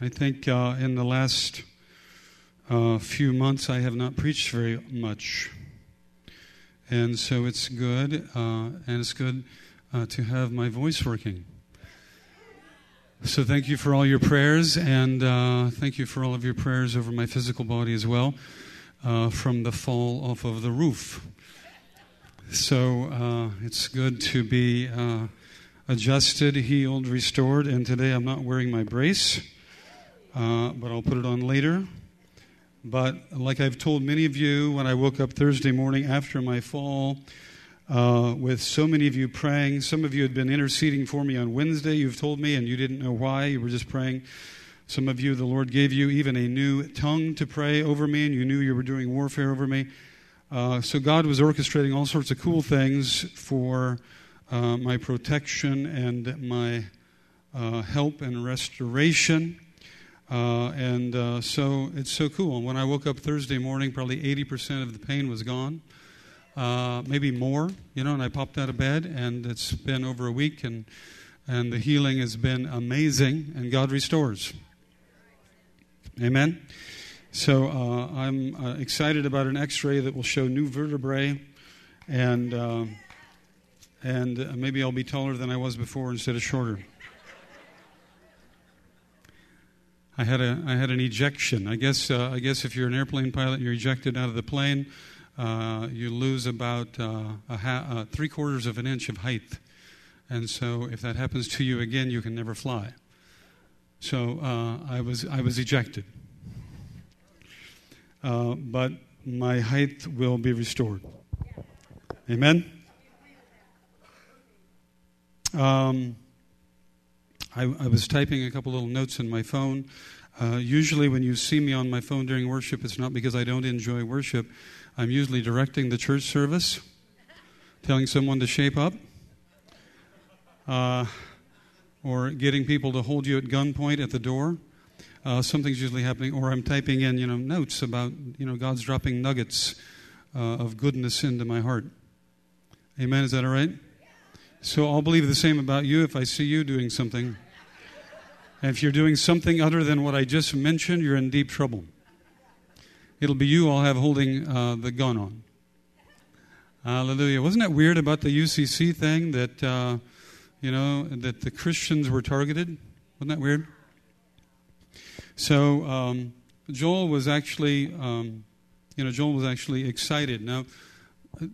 I think uh, in the last uh, few months I have not preached very much. And so it's good, uh, and it's good uh, to have my voice working. So thank you for all your prayers, and uh, thank you for all of your prayers over my physical body as well uh, from the fall off of the roof. So it's good to be adjusted, healed, restored. And today I'm not wearing my brace, uh, but I'll put it on later. But like I've told many of you when I woke up Thursday morning after my fall, uh, with so many of you praying, some of you had been interceding for me on Wednesday, you've told me, and you didn't know why, you were just praying. Some of you, the Lord gave you even a new tongue to pray over me, and you knew you were doing warfare over me. Uh, so God was orchestrating all sorts of cool things for uh, my protection and my uh, help and restoration. Uh, and uh, so it's so cool. When I woke up Thursday morning, probably 80% of the pain was gone, uh, maybe more, you know, and I popped out of bed, and it's been over a week, and, and the healing has been amazing, and God restores. Amen. So uh, I'm uh, excited about an x ray that will show new vertebrae and and uh, maybe I'll be taller than I was before instead of shorter. I had a I had an ejection. I guess uh, I guess if you're an airplane pilot, you're ejected out of the plane. Uh, you lose about uh, ha- uh, three quarters of an inch of height, and so if that happens to you again, you can never fly. So uh, I was I was ejected, but my height will be restored. Amen. Um, I, I, was typing a couple little notes in my phone. Uh, usually, when you see me on my phone during worship, it's not because I don't enjoy worship. I'm usually directing the church service, telling someone to shape up, uh, or getting people to hold you at gunpoint at the door. Uh, something's usually happening, or I'm typing in, you know, notes about, you know, God's dropping nuggets uh, of goodness into my heart. Amen. Is that all right? So I'll believe the same about you if I see you doing something. And if you're doing something other than what I just mentioned, you're in deep trouble. It'll be you I'll have holding uh, the gun on. Hallelujah. Wasn't that weird about the UCC thing that, uh, you know, that the Christians were targeted? Wasn't that weird? So um, Joel was actually, um, you know, Joel was actually excited. Now,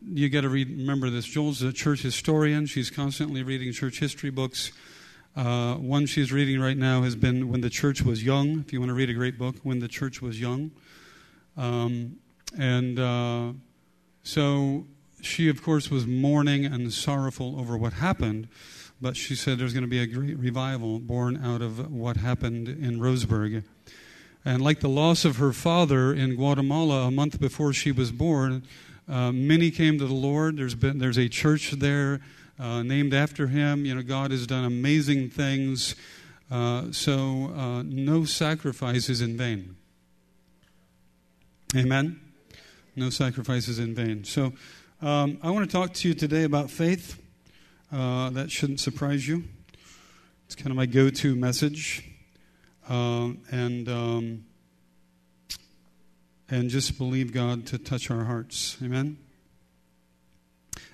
you got to remember this. Joel's a church historian. She's constantly reading church history books. Uh, one she's reading right now has been When the Church Was Young, if you want to read a great book, When the Church Was Young. Um, and uh, so she, of course, was mourning and sorrowful over what happened, but she said there's going to be a great revival born out of what happened in Roseburg. And like the loss of her father in Guatemala a month before she was born, uh, many came to the Lord. There's been there's a church there uh, named after him. You know, God has done amazing things. Uh, so uh, no sacrifice is in vain. Amen. No sacrifice is in vain. So um, I want to talk to you today about faith. Uh, that shouldn't surprise you. It's kind of my go-to message, uh, and. Um, and just believe God to touch our hearts. Amen?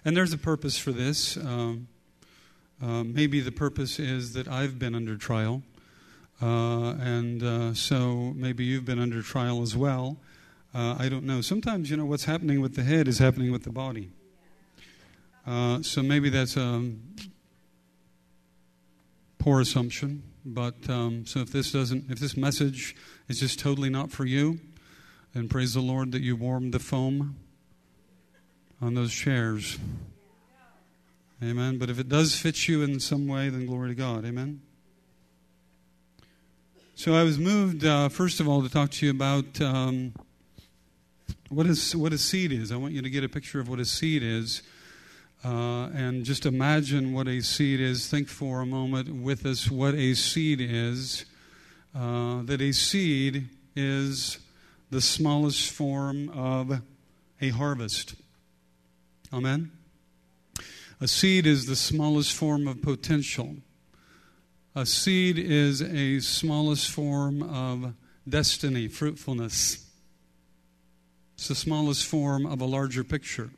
And there's a purpose for this. Um, uh, maybe the purpose is that I've been under trial. Uh, and uh, so maybe you've been under trial as well. Uh, I don't know. Sometimes, you know, what's happening with the head is happening with the body. Uh, so maybe that's a poor assumption. But um, so if this doesn't, if this message is just totally not for you, and praise the Lord that you warmed the foam on those chairs. Amen. But if it does fit you in some way, then glory to God. Amen. So I was moved, uh, first of all, to talk to you about um, what, is, what a seed is. I want you to get a picture of what a seed is. Uh, and just imagine what a seed is. Think for a moment with us what a seed is. Uh, that a seed is the smallest form of a harvest. Amen? A seed is the smallest form of potential. A seed is a smallest form of destiny, fruitfulness. It's the smallest form of a larger picture.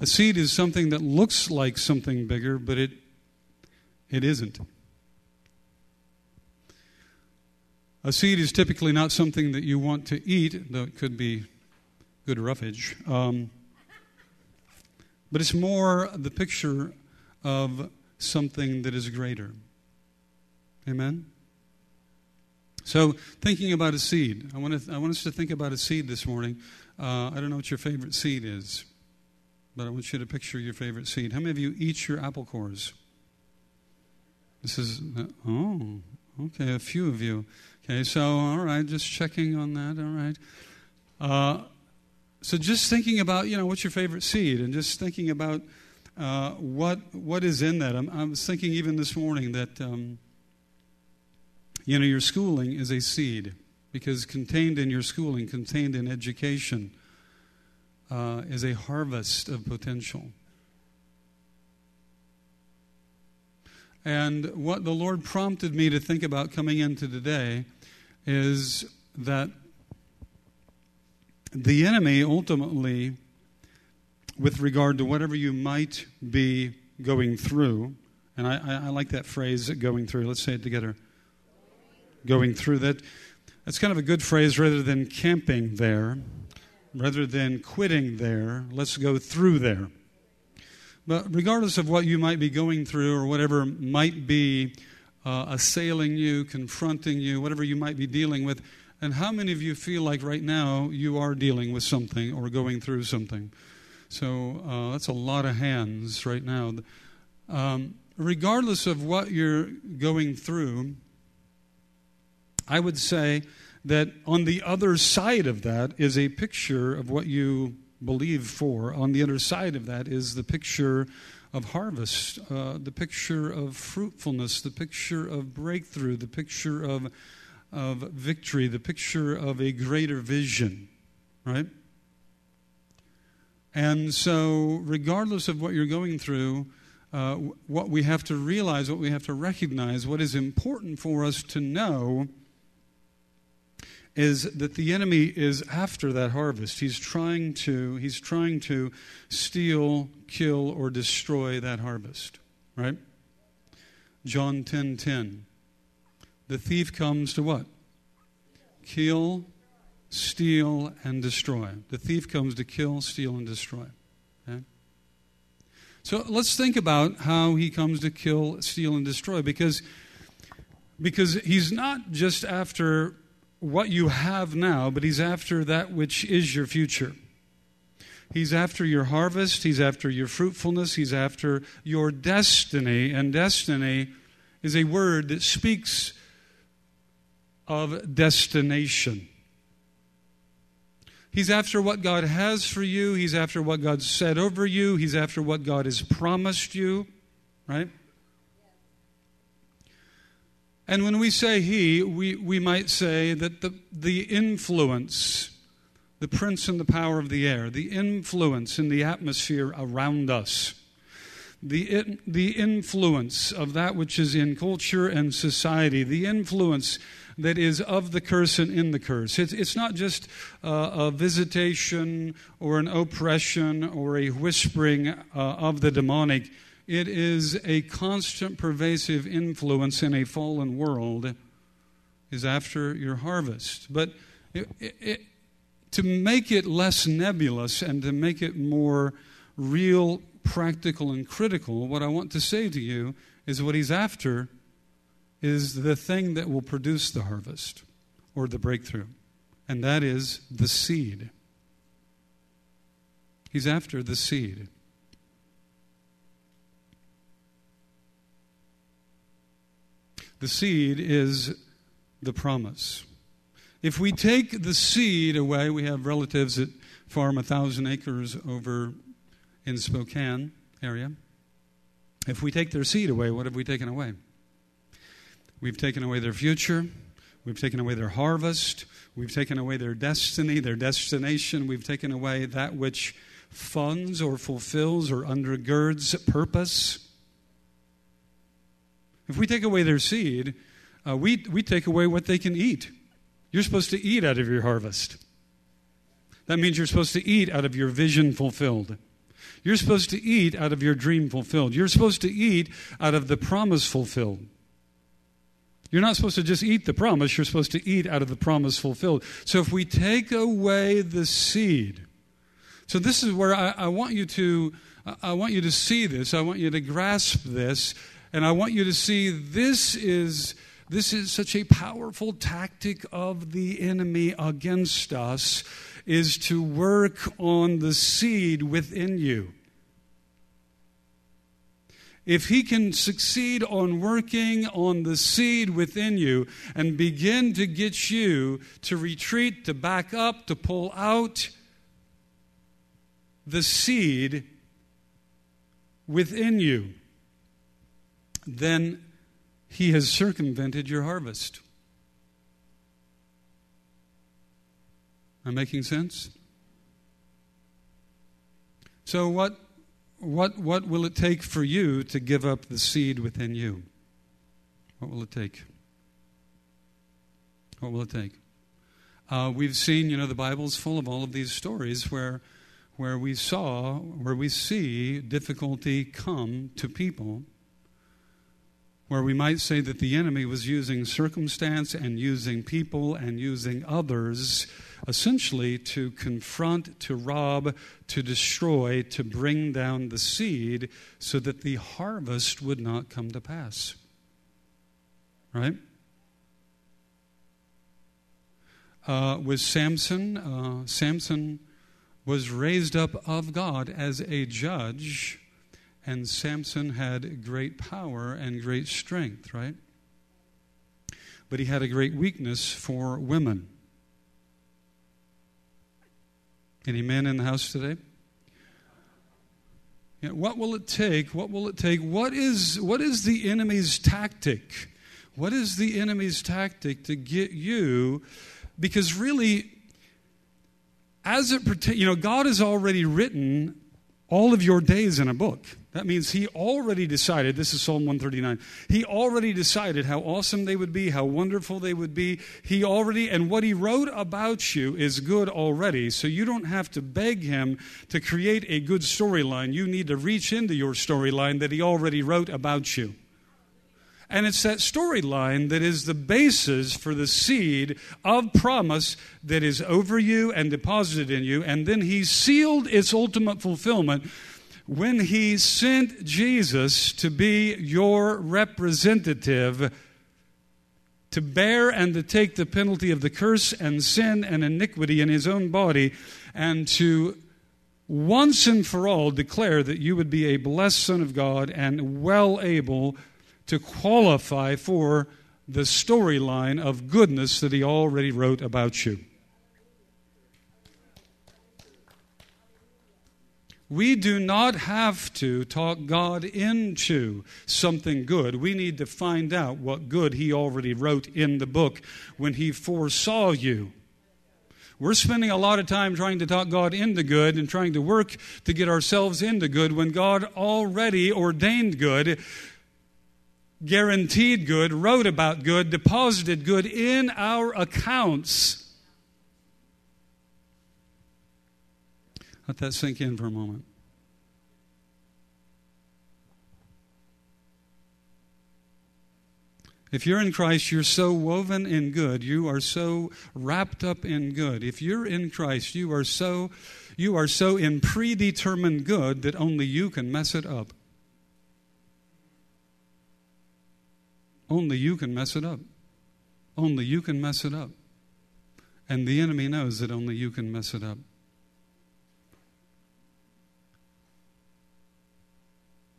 A seed is something that looks like something bigger, but it, it isn't. A seed is typically not something that you want to eat, though it could be good roughage. Um, but it's more the picture of something that is greater. Amen? So, thinking about a seed, I want, to, I want us to think about a seed this morning. Uh, I don't know what your favorite seed is, but I want you to picture your favorite seed. How many of you eat your apple cores? This is, uh, oh, okay, a few of you. Okay, so, all right, just checking on that, all right. Uh, so, just thinking about, you know, what's your favorite seed, and just thinking about uh, what what is in that. I'm, i was thinking even this morning that um, you know your schooling is a seed because contained in your schooling, contained in education, uh, is a harvest of potential. And what the Lord prompted me to think about coming into today is that the enemy ultimately with regard to whatever you might be going through. And I, I, I like that phrase, going through. Let's say it together. Going through. That, that's kind of a good phrase rather than camping there, rather than quitting there. Let's go through there. But regardless of what you might be going through or whatever might be uh, assailing you, confronting you, whatever you might be dealing with, and how many of you feel like right now you are dealing with something or going through something? So uh, that's a lot of hands right now. Um, regardless of what you're going through, I would say that on the other side of that is a picture of what you believe for. On the other side of that is the picture of harvest, uh, the picture of fruitfulness, the picture of breakthrough, the picture of, of victory, the picture of a greater vision, right? And so, regardless of what you're going through, uh, what we have to realize, what we have to recognize, what is important for us to know is that the enemy is after that harvest. He's trying to he's trying to steal, kill or destroy that harvest, right? John 10:10. 10, 10. The thief comes to what? Kill, steal, and destroy. The thief comes to kill, steal, and destroy. Okay? So let's think about how he comes to kill, steal, and destroy because, because he's not just after what you have now, but he's after that which is your future. He's after your harvest, he's after your fruitfulness, he's after your destiny, and destiny is a word that speaks of destination. He's after what God has for you. He's after what God said over you. He's after what God has promised you, right? And when we say He, we, we might say that the, the influence, the prince and the power of the air, the influence in the atmosphere around us, the, the influence of that which is in culture and society, the influence that is of the curse and in the curse. It's, it's not just uh, a visitation or an oppression or a whispering uh, of the demonic. It is a constant, pervasive influence in a fallen world, is after your harvest. But it, it, to make it less nebulous and to make it more real, practical, and critical, what I want to say to you is what he's after is the thing that will produce the harvest or the breakthrough, and that is the seed. He's after the seed. The seed is the promise. If we take the seed away, we have relatives that farm a thousand acres over in Spokane area. If we take their seed away, what have we taken away? We've taken away their future. We've taken away their harvest. We've taken away their destiny, their destination. We've taken away that which funds or fulfills or undergirds purpose. If we take away their seed, uh, we, we take away what they can eat. You're supposed to eat out of your harvest. That means you're supposed to eat out of your vision fulfilled. You're supposed to eat out of your dream fulfilled. You're supposed to eat out of the promise fulfilled. You're not supposed to just eat the promise, you're supposed to eat out of the promise fulfilled. So if we take away the seed, so this is where I, I want you to I want you to see this. I want you to grasp this, and I want you to see this is this is such a powerful tactic of the enemy against us is to work on the seed within you. If he can succeed on working on the seed within you and begin to get you to retreat, to back up, to pull out the seed within you, then he has circumvented your harvest. Am I making sense? So, what, what, what will it take for you to give up the seed within you? What will it take? What will it take? Uh, we've seen, you know, the Bible's full of all of these stories where, where we saw, where we see difficulty come to people where we might say that the enemy was using circumstance and using people and using others essentially to confront, to rob, to destroy, to bring down the seed so that the harvest would not come to pass. Right? Uh, with Samson, uh, Samson was raised up of God as a judge and Samson had great power and great strength, right? But he had a great weakness for women. Any men in the house today? Yeah, what will it take? What will it take? What is, what is the enemy's tactic? What is the enemy's tactic to get you? Because really, as it pertains, you know, God has already written all of your days in a book. That means he already decided, this is Psalm 139, he already decided how awesome they would be, how wonderful they would be. He already, and what he wrote about you is good already, so you don't have to beg him to create a good storyline. You need to reach into your storyline that he already wrote about you. And it's that storyline that is the basis for the seed of promise that is over you and deposited in you. And then he sealed its ultimate fulfillment when he sent Jesus to be your representative to bear and to take the penalty of the curse and sin and iniquity in his own body and to once and for all declare that you would be a blessed son of God and well able to qualify for the storyline of goodness that he already wrote about you. We do not have to talk God into something good. We need to find out what good He already wrote in the book when He foresaw you. We're spending a lot of time trying to talk God into good and trying to work to get ourselves into good when God already ordained good guaranteed good, wrote about good, deposited good in our accounts. Let that sink in for a moment. If you're in Christ, you're so woven in good. You are so wrapped up in good. If you're in Christ, you are so you are so in predetermined good that only you can mess it up. Only you can mess it up. Only you can mess it up. And the enemy knows that only you can mess it up.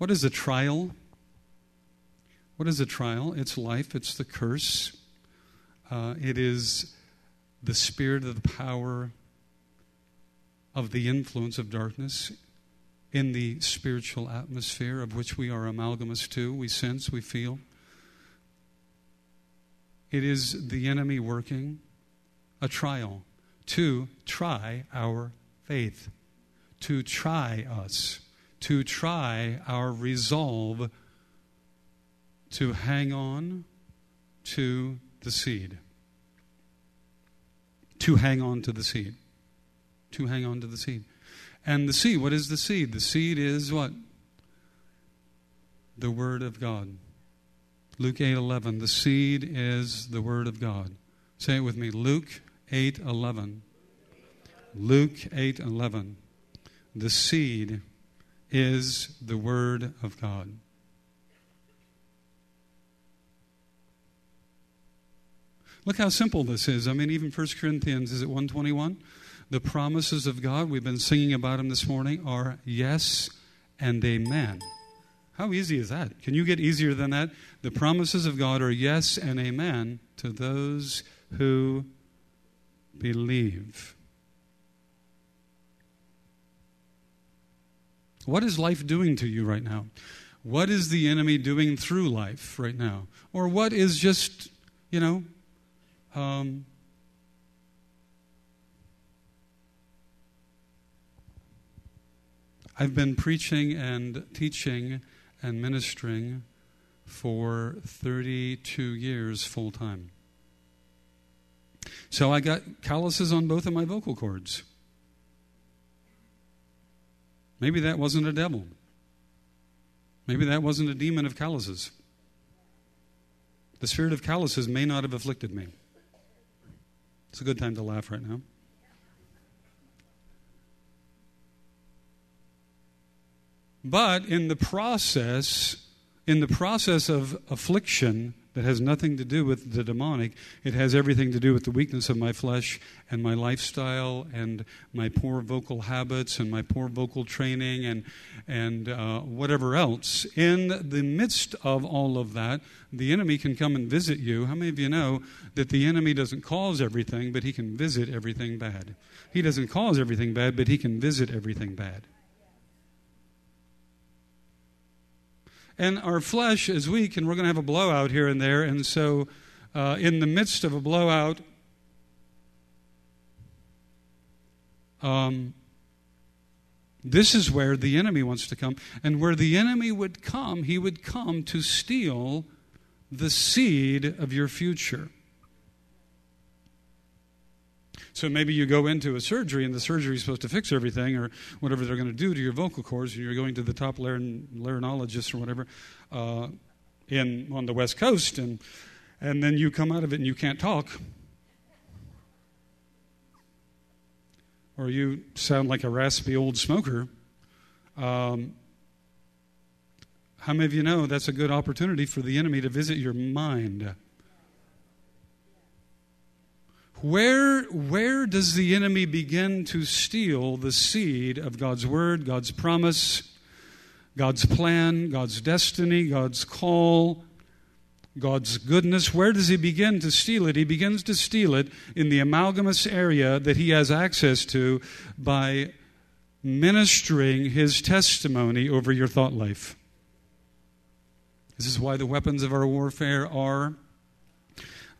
What is a trial? What is a trial? It's life, it's the curse, uh, it is the spirit of the power of the influence of darkness in the spiritual atmosphere of which we are amalgamous to. We sense, we feel. It is the enemy working a trial to try our faith, to try us, to try our resolve to hang on to the seed. To hang on to the seed. To hang on to the seed. And the seed, what is the seed? The seed is what? The Word of God. Luke 8 11. The seed is the Word of God. Say it with me. Luke 8 11. Luke 8 11. The seed is the Word of God. Look how simple this is. I mean, even 1 Corinthians, is it 121? The promises of God, we've been singing about them this morning, are yes and amen. How easy is that? Can you get easier than that? The promises of God are yes and amen to those who believe. What is life doing to you right now? What is the enemy doing through life right now? Or what is just, you know, um, I've been preaching and teaching and ministering for 32 years full time. So I got calluses on both of my vocal cords. Maybe that wasn't a devil. Maybe that wasn't a demon of calluses. The spirit of calluses may not have afflicted me. It's a good time to laugh right now. But in the process, in the process of affliction, that has nothing to do with the demonic. It has everything to do with the weakness of my flesh and my lifestyle and my poor vocal habits and my poor vocal training and, and uh, whatever else. In the midst of all of that, the enemy can come and visit you. How many of you know that the enemy doesn't cause everything, but he can visit everything bad? He doesn't cause everything bad, but he can visit everything bad. And our flesh is weak, and we're going to have a blowout here and there. And so, uh, in the midst of a blowout, um, this is where the enemy wants to come. And where the enemy would come, he would come to steal the seed of your future. So maybe you go into a surgery and the surgery is supposed to fix everything or whatever they're going to do to your vocal cords, and you're going to the top laryn- laryngeologist or whatever uh, in on the West Coast, and and then you come out of it and you can't talk. Or you sound like a raspy old smoker. Um, how many of you know that's a good opportunity for the enemy to visit your mind? Where, where does the enemy begin to steal the seed of God's word, God's promise, God's plan, God's destiny, God's call, God's goodness? Where does he begin to steal it? He begins to steal it in the amalgamous area that he has access to by ministering his testimony over your thought life. This is why the weapons of our warfare are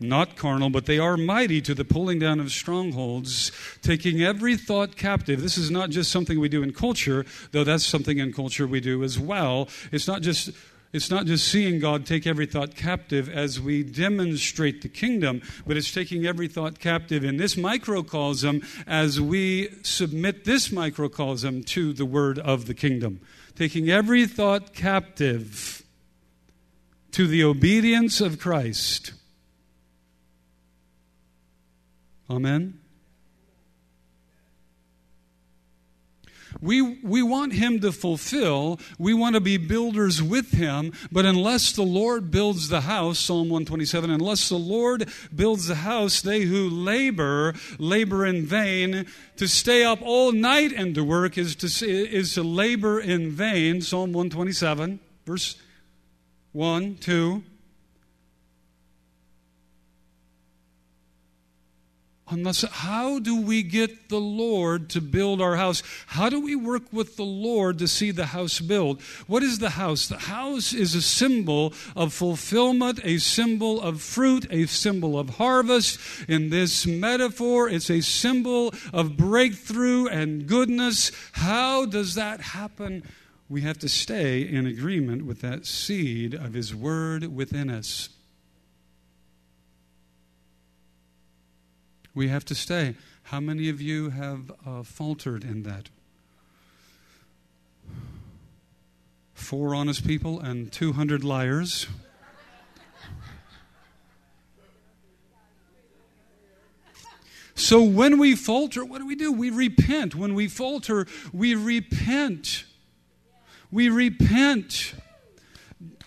not carnal, but they are mighty to the pulling down of strongholds, taking every thought captive. This is not just something we do in culture, though that's something in culture we do as well. It's not just it's not just seeing God take every thought captive as we demonstrate the kingdom, but it's taking every thought captive in this microcosm as we submit this microcosm to the word of the kingdom. Taking every thought captive to the obedience of Christ. Amen? We, we want him to fulfill. We want to be builders with him. But unless the Lord builds the house, Psalm 127, unless the Lord builds the house, they who labor, labor in vain. To stay up all night and to work is to, is to labor in vain. Psalm 127, verse 1, 2. Unless, how do we get the Lord to build our house? How do we work with the Lord to see the house built? What is the house? The house is a symbol of fulfillment, a symbol of fruit, a symbol of harvest. In this metaphor, it's a symbol of breakthrough and goodness. How does that happen? we have to stay in agreement with that seed of His Word within us. We have to stay. How many of you have uh, faltered in that? Four honest people and 200 liars. So when we falter, what do we do? We repent. When we falter, we repent. We repent.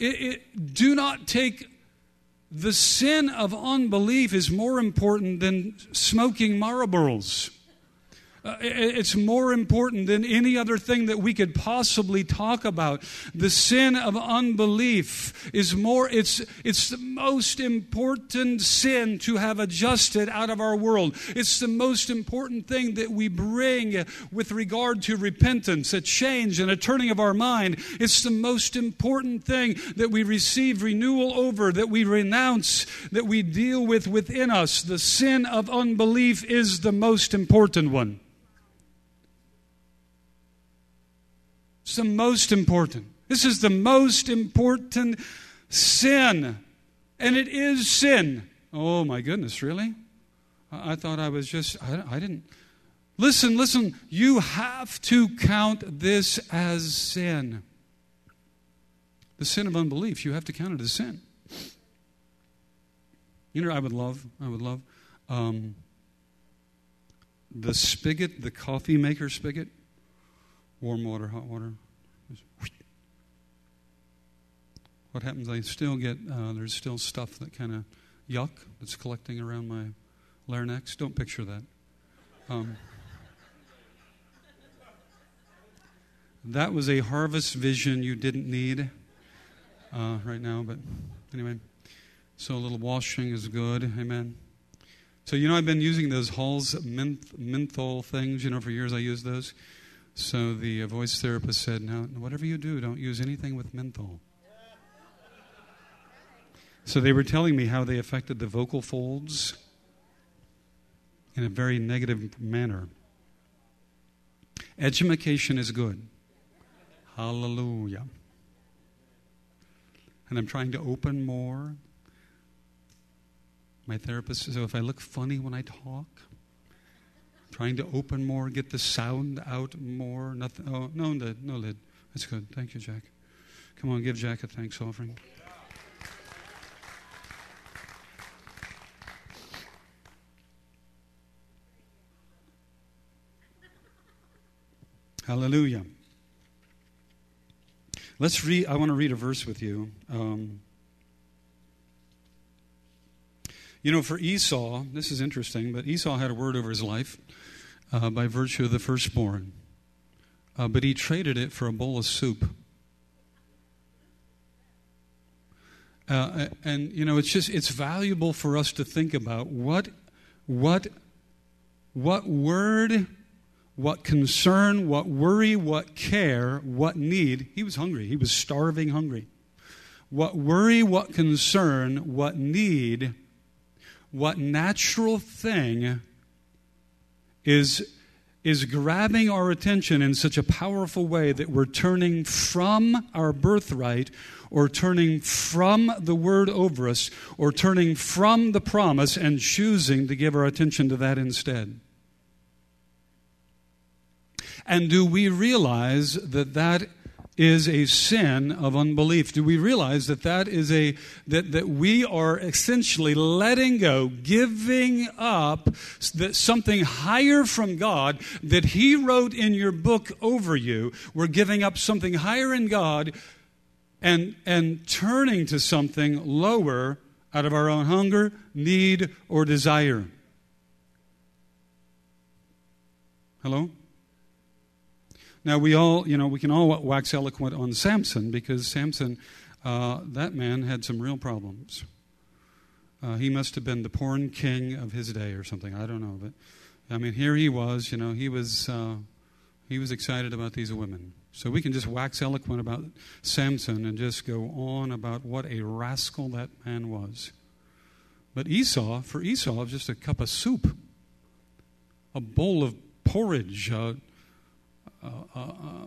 It, it, do not take the sin of unbelief is more important than smoking Marlboros. Uh, it's more important than any other thing that we could possibly talk about. The sin of unbelief is more, it's, it's the most important sin to have adjusted out of our world. It's the most important thing that we bring with regard to repentance, a change and a turning of our mind. It's the most important thing that we receive renewal over, that we renounce, that we deal with within us. The sin of unbelief is the most important one. It's the most important. This is the most important sin. And it is sin. Oh my goodness, really? I thought I was just, I, I didn't. Listen, listen, you have to count this as sin. The sin of unbelief, you have to count it as sin. You know, I would love, I would love um, the spigot, the coffee maker spigot warm water, hot water. What happens? I still get, uh, there's still stuff that kind of yuck that's collecting around my larynx. Don't picture that. Um, that was a harvest vision you didn't need uh, right now, but anyway. So a little washing is good. Amen. So, you know, I've been using those Hall's menth- menthol things. You know, for years I used those. So the uh, voice therapist said, Now, whatever you do, don't use anything with menthol. So they were telling me how they affected the vocal folds in a very negative manner. Education is good. Hallelujah. And I'm trying to open more. My therapist says, so if I look funny when I talk, trying to open more, get the sound out more. Nothing. Oh no, lid, no lid. That's good. Thank you, Jack. Come on, give Jack a thanks offering. Hallelujah. Let's read. I want to read a verse with you. Um, you know, for Esau, this is interesting, but Esau had a word over his life uh, by virtue of the firstborn. Uh, but he traded it for a bowl of soup. Uh, and you know, it's just it's valuable for us to think about what what what word, what concern, what worry, what care, what need. He was hungry. He was starving hungry. What worry, what concern, what need, what natural thing is, is grabbing our attention in such a powerful way that we're turning from our birthright or turning from the word over us or turning from the promise and choosing to give our attention to that instead. And do we realize that that is a sin of unbelief. Do we realize that that is a that that we are essentially letting go, giving up that something higher from God that he wrote in your book over you. We're giving up something higher in God and and turning to something lower out of our own hunger, need or desire. Hello? Now, we all, you know, we can all wax eloquent on Samson because Samson, uh, that man had some real problems. Uh, he must have been the porn king of his day or something. I don't know. But, I mean, here he was, you know, he was, uh, he was excited about these women. So we can just wax eloquent about Samson and just go on about what a rascal that man was. But Esau, for Esau, was just a cup of soup, a bowl of porridge, uh, uh,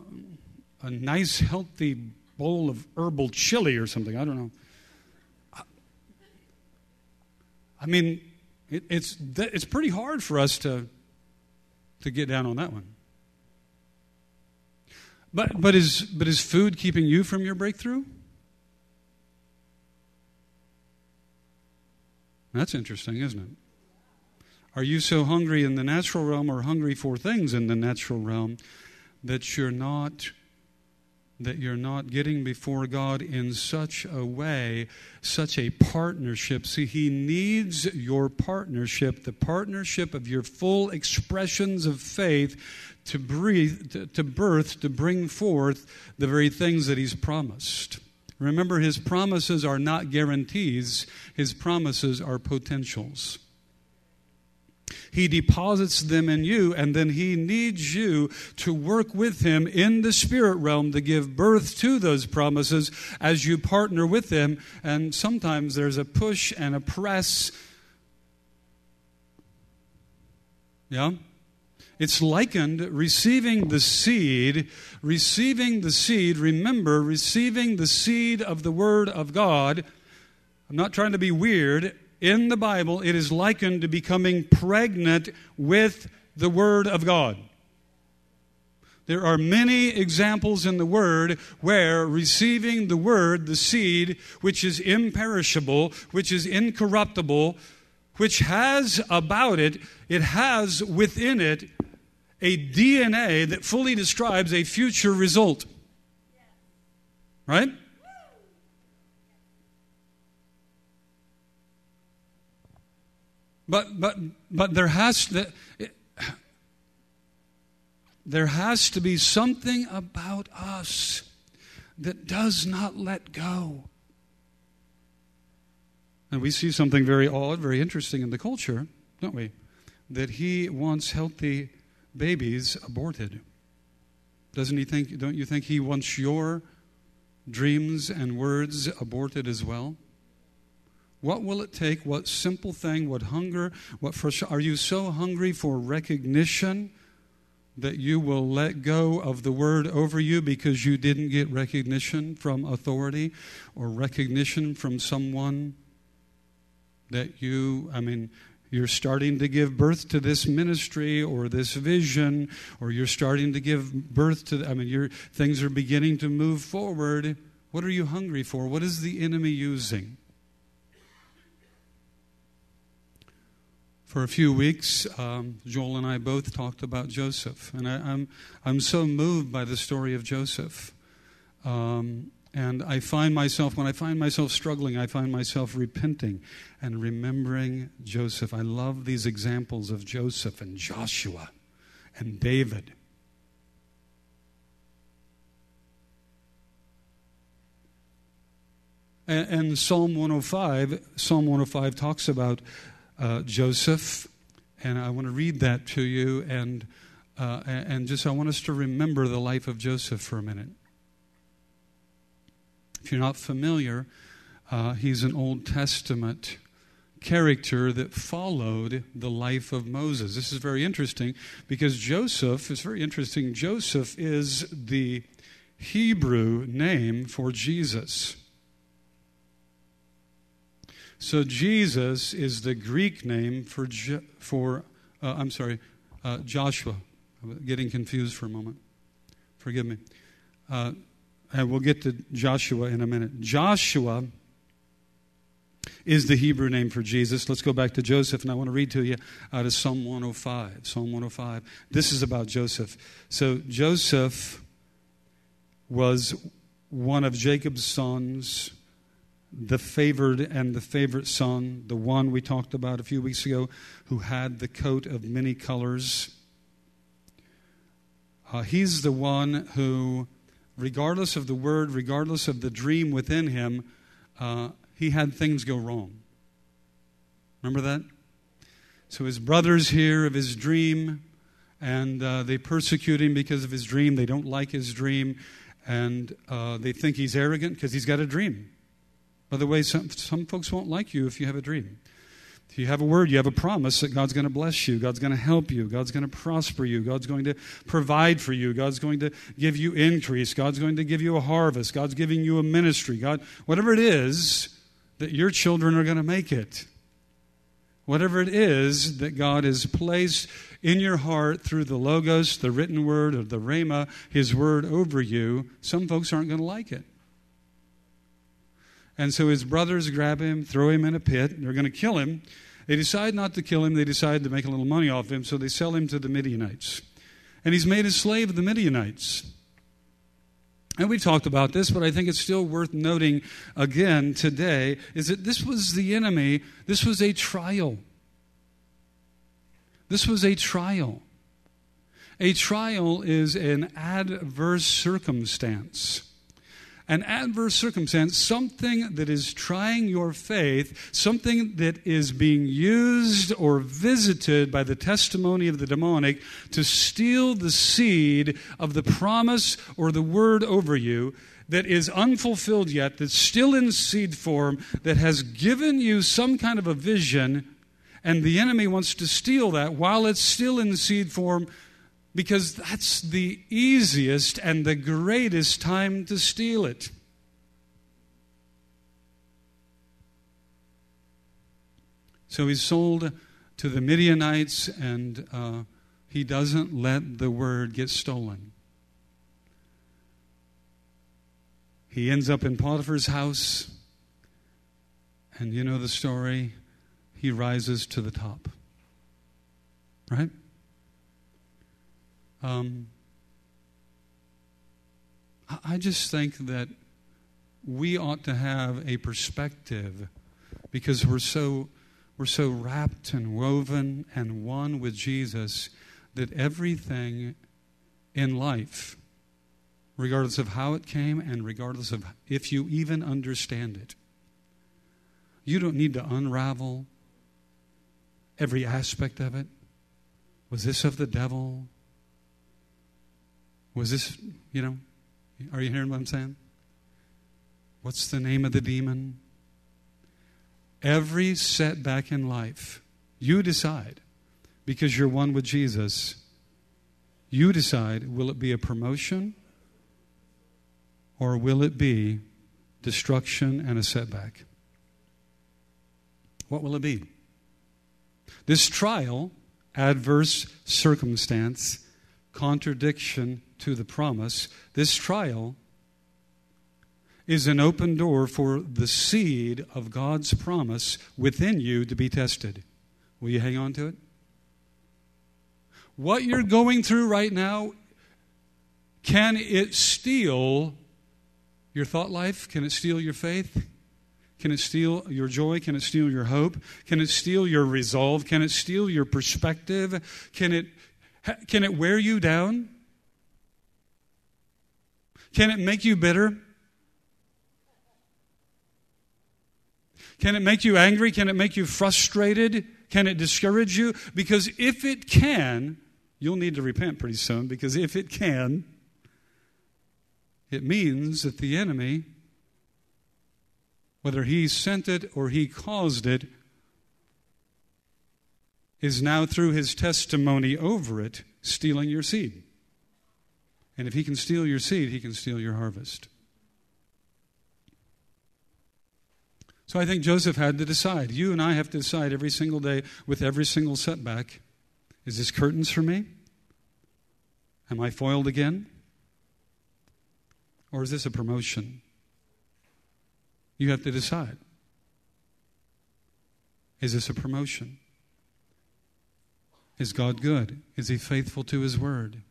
a nice, healthy bowl of herbal chili or something. I don't know. I mean, it, it's, it's pretty hard for us to, to get down on that one. But, but, is, but is food keeping you from your breakthrough? That's interesting, isn't it? Are you so hungry in the natural realm or hungry for things in the natural realm that you're not that you're not getting before God in such a way, such a partnership. See, He needs your partnership, the partnership of your full expressions of faith to breathe, to, to birth, to bring forth the very things that He's promised. Remember, His promises are not guarantees, His promises are potentials. He deposits them in you, and then He needs you to work with Him in the spirit realm to give birth to those promises as you partner with Him. And sometimes there's a push and a press. Yeah? It's likened receiving the seed, receiving the seed, remember, receiving the seed of the Word of God. I'm not trying to be weird in the Bible, it is likened to becoming pregnant with the Word of God. There are many examples in the Word where receiving the Word, the seed, which is imperishable, which is incorruptible, which has about it, it has within it a DNA that fully describes a future result. Right? But, but, but there has to, there has to be something about us that does not let go. And we see something very odd, very interesting in the culture, don't we? That he wants healthy babies aborted. Doesn't he think, don't you think he wants your dreams and words aborted as well? What will it take? What simple thing? What hunger? What frustration? Are you so hungry for recognition that you will let go of the word over you because you didn't get recognition from authority or recognition from someone that you, I mean, you're starting to give birth to this ministry or this vision, or you're starting to give birth to, I mean, your, things are beginning to move forward. What are you hungry for? What is the enemy using? For a few weeks, um, Joel and I both talked about Joseph, and I, am I'm, I'm so moved by the story of Joseph. Um, and I find myself, when I find myself struggling, I find myself repenting and remembering Joseph. I love these examples of Joseph and Joshua and David. And, and Psalm 105, Psalm 105 talks about uh, Joseph, and I want to read that to you, and uh, and just I want us to remember the life of Joseph for a minute. If you're not familiar, uh, he's an Old Testament character that followed the life of Moses. This is very interesting because Joseph is very interesting. Joseph is the Hebrew name for Jesus. So Jesus is the Greek name for, for uh, I'm sorry, uh, Joshua. I'm getting confused for a moment. Forgive me. Uh, and we'll get to Joshua in a minute. Joshua is the Hebrew name for Jesus. Let's go back to Joseph, and I want to read to you out of Psalm 105. Psalm 105. This is about Joseph. So Joseph was one of Jacob's sons the favored and the favorite son, the one we talked about a few weeks ago, who had the coat of many colors. Uh, he's the one who, regardless of the word, regardless of the dream within him, uh, he had things go wrong. Remember that? So his brothers hear of his dream and uh, they persecute him because of his dream. They don't like his dream and uh, they think he's arrogant because he's got a dream. By the way, some, some folks won't like you if you have a dream. If you have a word, you have a promise that God's going to bless you, God's going to help you, God's going to prosper you, God's going to provide for you, God's going to give you increase, God's going to give you a harvest, God's giving you a ministry, God, whatever it is that your children are going to make it. Whatever it is that God has placed in your heart through the Logos, the written word, or the Rhema, His word over you, some folks aren't going to like it. And so his brothers grab him, throw him in a pit. They're going to kill him. They decide not to kill him. They decide to make a little money off him, so they sell him to the Midianites. And he's made a slave of the Midianites. And we've talked about this, but I think it's still worth noting again today is that this was the enemy, this was a trial. This was a trial. A trial is an adverse circumstance an adverse circumstance, something that is trying your faith, something that is being used or visited by the testimony of the demonic to steal the seed of the promise or the word over you that is unfulfilled yet, that's still in seed form, that has given you some kind of a vision, and the enemy wants to steal that while it's still in seed form because that's the easiest and the greatest time to steal it. So he's sold to the Midianites, and uh, he doesn't let the word get stolen. He ends up in Potiphar's house, and you know the story. He rises to the top. Right? Um, I just think that we ought to have a perspective because we're so we're so wrapped and woven and one with Jesus that everything in life, regardless of how it came and regardless of if you even understand it, you don't need to unravel every aspect of it. Was this of the devil? Was this, you know, are you hearing what I'm saying? What's the name of the demon? Every setback in life, you decide, because you're one with Jesus, you decide will it be a promotion or will it be destruction and a setback? What will it be? This trial, adverse circumstance, contradiction to the promise, this trial is an open door for the seed of God's promise within you to be tested. Will you hang on to it? What you're going through right now, can it steal your thought life? Can it steal your faith? Can it steal your joy? Can it steal your hope? Can it steal your resolve? Can it steal your perspective? Can it, can it wear you down? Can it make you bitter? Can it make you angry? Can it make you frustrated? Can it discourage you? Because if it can, you'll need to repent pretty soon. Because if it can, it means that the enemy, whether he sent it or he caused it, is now through his testimony over it stealing your seed. And if he can steal your seed, he can steal your harvest. So I think Joseph had to decide. You and I have to decide every single day with every single setback is this curtains for me? Am I foiled again? Or is this a promotion? You have to decide. Is this a promotion? Is God good? Is he faithful to his word?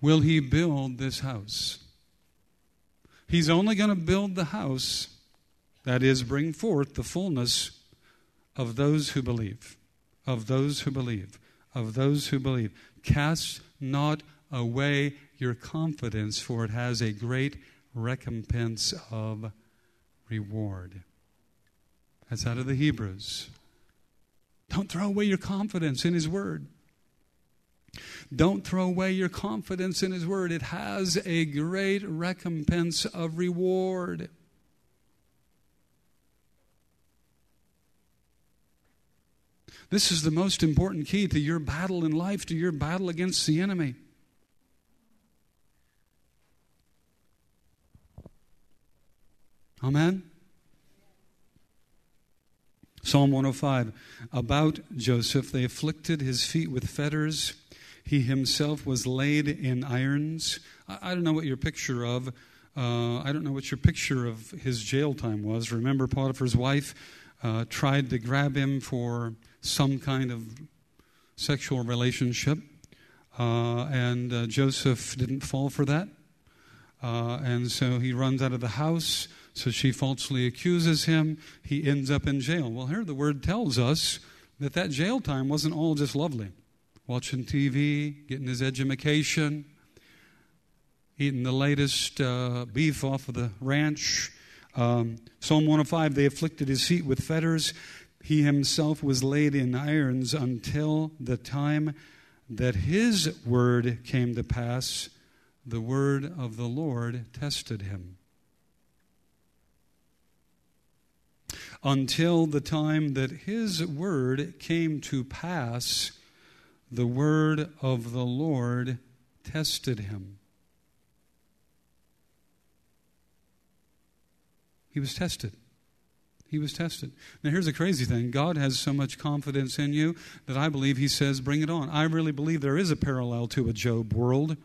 will he build this house? He's only going to build the house, that is, bring forth the fullness of those who believe, of those who believe, of those who believe. Cast not away your confidence, for it has a great recompense of reward. That's out of the Hebrews. Don't throw away your confidence in His Word. Don't throw away your confidence in His Word. It has a great recompense of reward. This is the most important key to your battle in life, to your battle against the enemy. Amen? Psalm 105 About Joseph, they afflicted his feet with fetters. He himself was laid in irons. I, don't know what your picture of, uh, I don't know what your picture of his jail time was. Remember, Potiphar's wife uh, tried to grab him for some kind of sexual relationship, uh, and uh, Joseph didn't fall for that. Uh, and so he runs out of the house. So she falsely accuses him. He ends up in jail. Well, here the word tells us that that jail time wasn't all just lovely. Watching TV, getting his education, eating the latest uh, beef off of the ranch. Um, Psalm 105 they afflicted his feet with fetters. He himself was laid in irons until the time that his word came to pass. The word of the Lord tested him. Until the time that his word came to pass, the word of the Lord tested him. He was tested. He was tested. Now, here's the crazy thing God has so much confidence in you that I believe He says, Bring it on. I really believe there is a parallel to a Job world.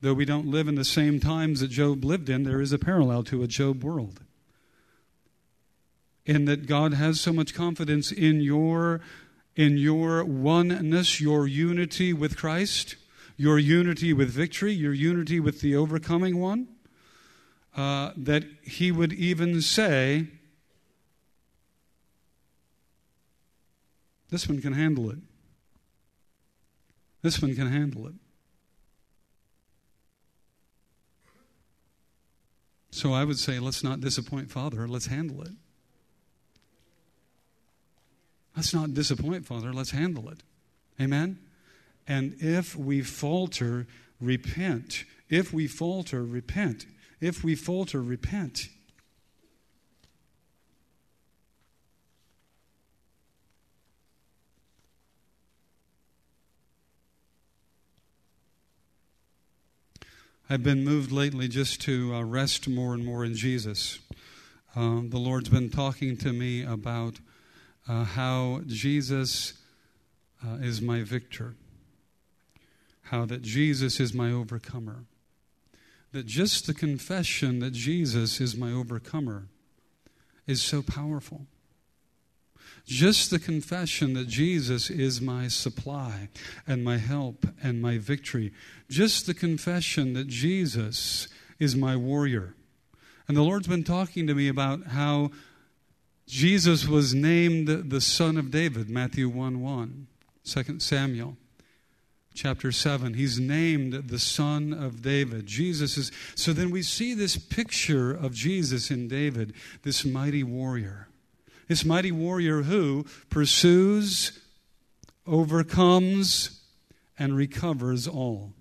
Though we don't live in the same times that Job lived in, there is a parallel to a Job world in that God has so much confidence in your in your oneness, your unity with Christ, your unity with victory, your unity with the overcoming one, uh, that He would even say, This one can handle it. This one can handle it. So I would say, let's not disappoint Father, let's handle it. Let's not disappoint, Father. Let's handle it. Amen? And if we falter, repent. If we falter, repent. If we falter, repent. I've been moved lately just to uh, rest more and more in Jesus. Um, the Lord's been talking to me about uh, how Jesus uh, is my victor, how that Jesus is my overcomer. That just the confession that Jesus is my overcomer is so powerful. Just the confession that Jesus is my supply and my help and my victory. Just the confession that Jesus is my warrior. And the Lord's been talking to me about how Jesus was named the Son of David, Matthew 1 1, 2 Samuel chapter 7. He's named the Son of David. Jesus is. So then we see this picture of Jesus in David, this mighty warrior. This mighty warrior who pursues, overcomes, and recovers all.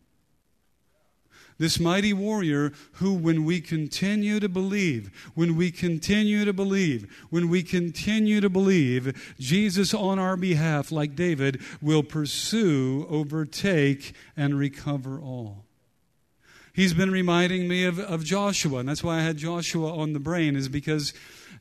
This mighty warrior who, when we continue to believe, when we continue to believe, when we continue to believe, Jesus on our behalf, like David, will pursue, overtake, and recover all. He's been reminding me of, of Joshua, and that's why I had Joshua on the brain, is because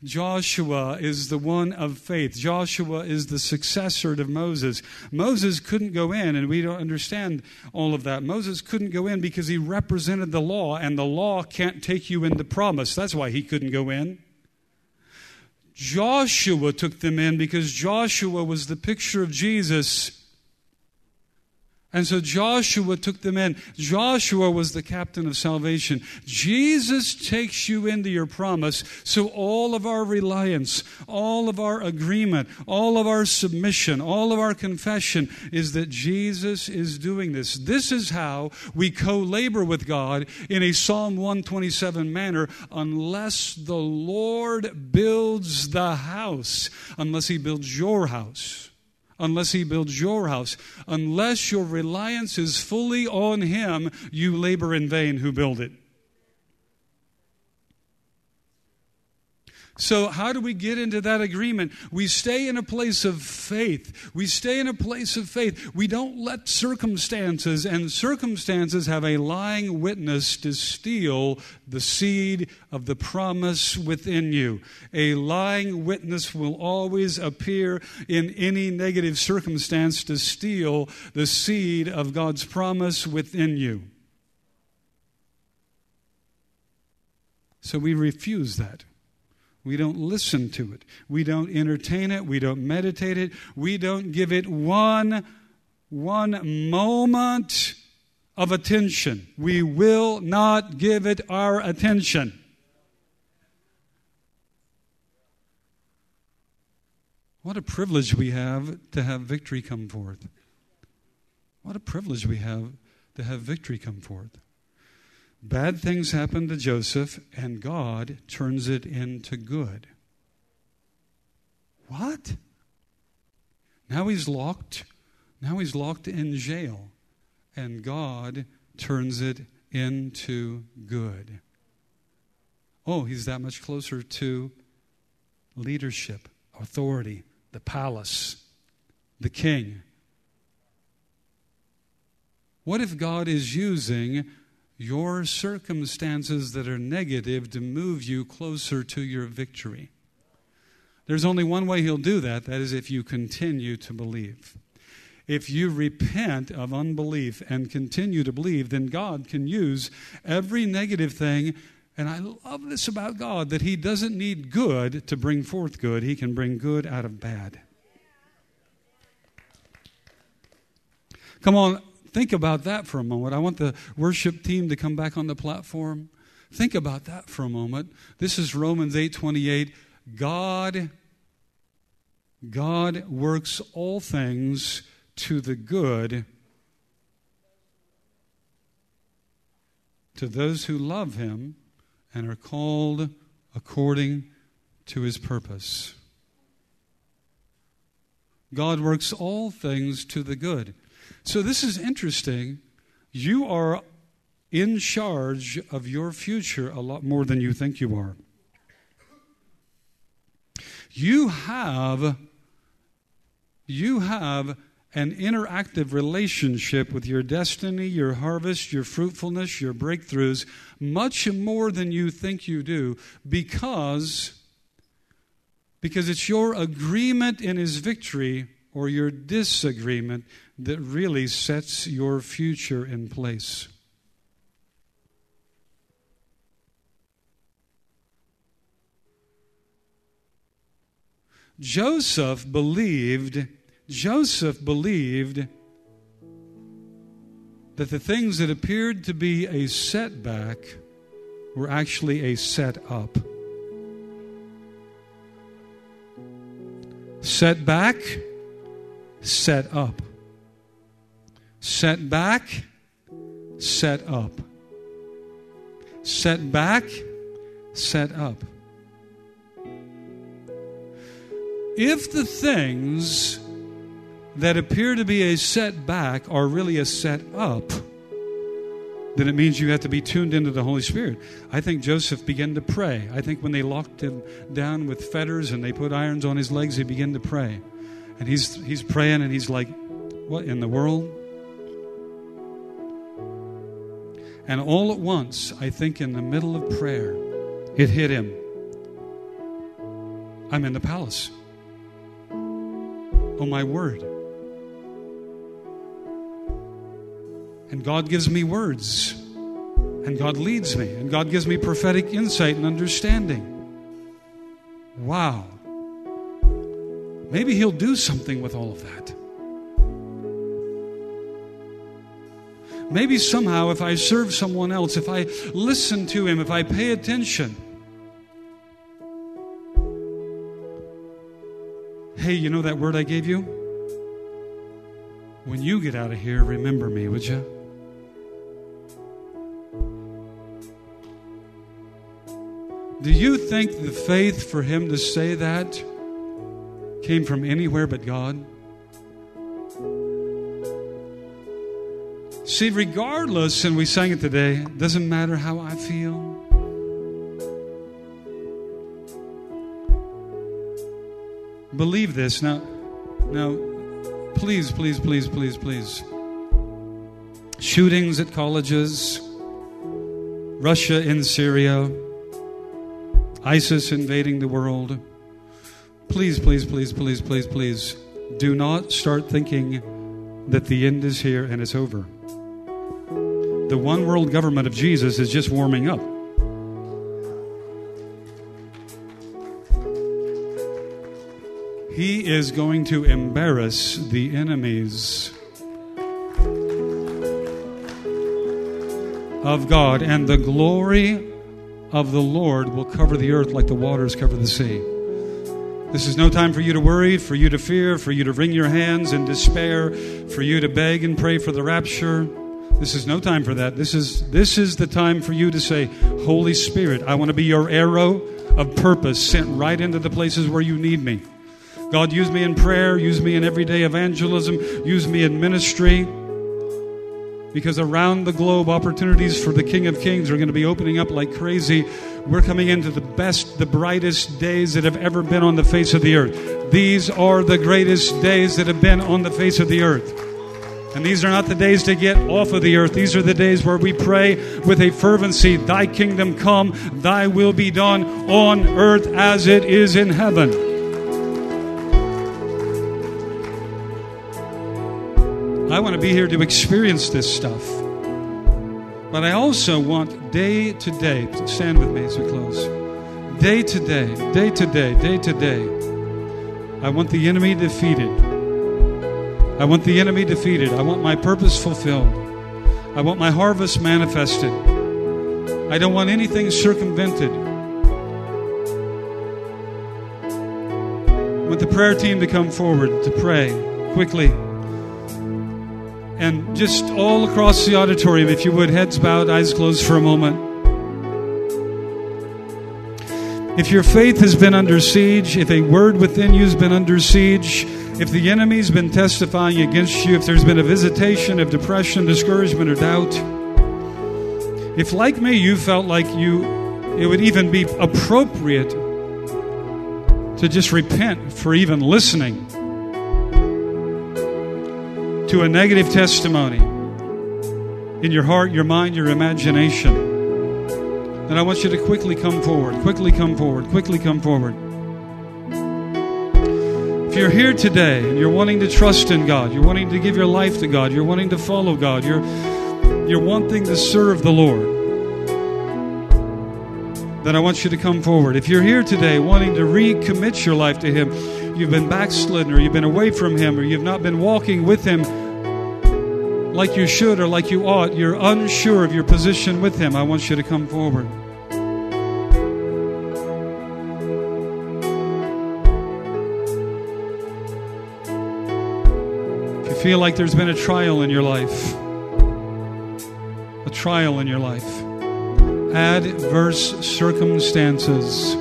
Joshua is the one of faith. Joshua is the successor to Moses. Moses couldn't go in, and we don't understand all of that. Moses couldn't go in because he represented the law, and the law can't take you into promise. That's why he couldn't go in. Joshua took them in because Joshua was the picture of Jesus and so Joshua took them in. Joshua was the captain of salvation. Jesus takes you into your promise. So all of our reliance, all of our agreement, all of our submission, all of our confession is that Jesus is doing this. This is how we co labor with God in a Psalm 127 manner, unless the Lord builds the house, unless He builds your house unless he builds your house. Unless your reliance is fully on him, you labor in vain who build it. So, how do we get into that agreement? We stay in a place of faith. We stay in a place of faith. We don't let circumstances, and circumstances have a lying witness to steal the seed of the promise within you. A lying witness will always appear in any negative circumstance to steal the seed of God's promise within you. So, we refuse that. We don't listen to it. We don't entertain it. We don't meditate it. We don't give it one, one moment of attention. We will not give it our attention. What a privilege we have to have victory come forth. What a privilege we have to have victory come forth. Bad things happen to Joseph, and God turns it into good. What? Now he's locked. Now he's locked in jail, and God turns it into good. Oh, he's that much closer to leadership, authority, the palace, the king. What if God is using your circumstances that are negative to move you closer to your victory. There's only one way he'll do that that is if you continue to believe. If you repent of unbelief and continue to believe, then God can use every negative thing. And I love this about God that He doesn't need good to bring forth good, He can bring good out of bad. Come on, Think about that for a moment. I want the worship team to come back on the platform. Think about that for a moment. This is Romans 8:28. God God works all things to the good to those who love him and are called according to his purpose. God works all things to the good. So this is interesting. You are in charge of your future a lot more than you think you are. You have you have an interactive relationship with your destiny, your harvest, your fruitfulness, your breakthroughs, much more than you think you do because because it's your agreement in his victory or your disagreement that really sets your future in place. Joseph believed, Joseph believed that the things that appeared to be a setback were actually a set up. Setback, set up. Set back, set up. Set back, set up. If the things that appear to be a setback are really a set up, then it means you have to be tuned into the Holy Spirit. I think Joseph began to pray. I think when they locked him down with fetters and they put irons on his legs, he began to pray. And he's, he's praying and he's like, What in the world? And all at once, I think in the middle of prayer, it hit him. I'm in the palace. Oh, my word. And God gives me words. And God leads me. And God gives me prophetic insight and understanding. Wow. Maybe He'll do something with all of that. Maybe somehow, if I serve someone else, if I listen to him, if I pay attention, hey, you know that word I gave you? When you get out of here, remember me, would you? Do you think the faith for him to say that came from anywhere but God? See, regardless, and we sang it today, doesn't matter how I feel. believe this. Now, now, please, please, please, please, please. Shootings at colleges, Russia in Syria, ISIS invading the world. Please, please, please, please, please, please, do not start thinking that the end is here and it's over. The one world government of Jesus is just warming up. He is going to embarrass the enemies of God, and the glory of the Lord will cover the earth like the waters cover the sea. This is no time for you to worry, for you to fear, for you to wring your hands in despair, for you to beg and pray for the rapture. This is no time for that. This is, this is the time for you to say, Holy Spirit, I want to be your arrow of purpose sent right into the places where you need me. God, use me in prayer, use me in everyday evangelism, use me in ministry. Because around the globe, opportunities for the King of Kings are going to be opening up like crazy. We're coming into the best, the brightest days that have ever been on the face of the earth. These are the greatest days that have been on the face of the earth. And these are not the days to get off of the earth. These are the days where we pray with a fervency, Thy kingdom come, Thy will be done on earth as it is in heaven. I want to be here to experience this stuff. But I also want day to day, stand with me as we close. Day to day, day to day, day to day, I want the enemy defeated. I want the enemy defeated. I want my purpose fulfilled. I want my harvest manifested. I don't want anything circumvented. I want the prayer team to come forward to pray quickly. And just all across the auditorium, if you would, heads bowed, eyes closed for a moment. If your faith has been under siege, if a word within you has been under siege, if the enemy's been testifying against you, if there's been a visitation of depression, discouragement, or doubt, if like me you felt like you it would even be appropriate to just repent for even listening to a negative testimony in your heart, your mind, your imagination, then I want you to quickly come forward, quickly come forward, quickly come forward. You're here today and you're wanting to trust in God, you're wanting to give your life to God, you're wanting to follow God, you're, you're wanting to serve the Lord, then I want you to come forward. If you're here today wanting to recommit your life to Him, you've been backslidden or you've been away from Him or you've not been walking with Him like you should or like you ought, you're unsure of your position with Him, I want you to come forward. Feel like there's been a trial in your life, a trial in your life, adverse circumstances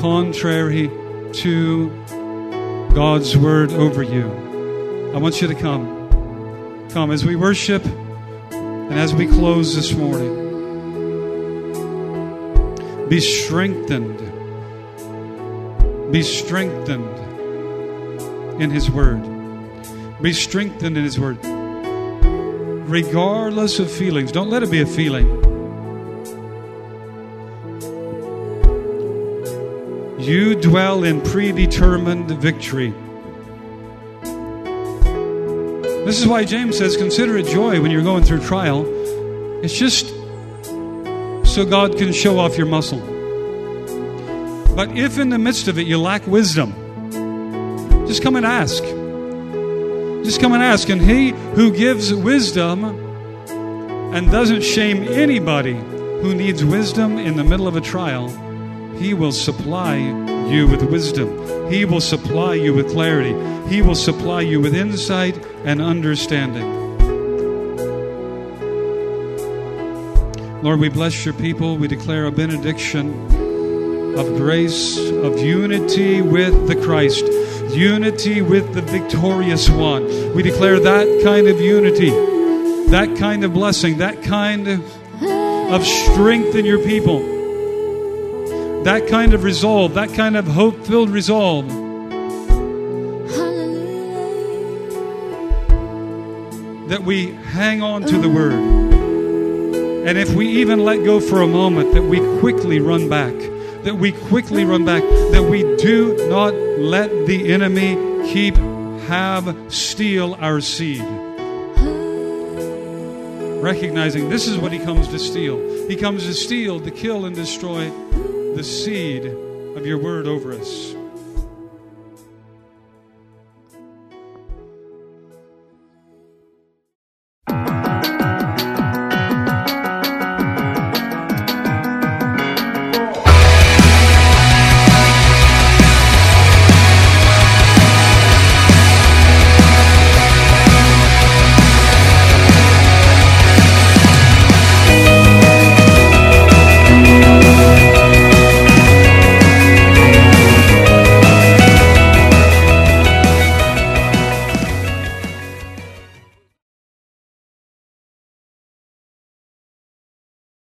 contrary to God's word over you, I want you to come. Come as we worship and as we close this morning. Be strengthened. Be strengthened in His Word. Be strengthened in His Word. Regardless of feelings, don't let it be a feeling. You dwell in predetermined victory. This is why James says, Consider it joy when you're going through trial. It's just so God can show off your muscle. But if in the midst of it you lack wisdom, just come and ask. Just come and ask. And He who gives wisdom and doesn't shame anybody who needs wisdom in the middle of a trial, He will supply you with wisdom. He will supply you with clarity. He will supply you with insight and understanding. Lord, we bless your people. We declare a benediction of grace, of unity with the Christ, unity with the victorious one. We declare that kind of unity, that kind of blessing, that kind of strength in your people, that kind of resolve, that kind of hope filled resolve. That we hang on to the word. And if we even let go for a moment, that we quickly run back that we quickly run back. That we do not let the enemy keep, have, steal our seed. Recognizing this is what he comes to steal. He comes to steal, to kill, and destroy the seed of your word over us.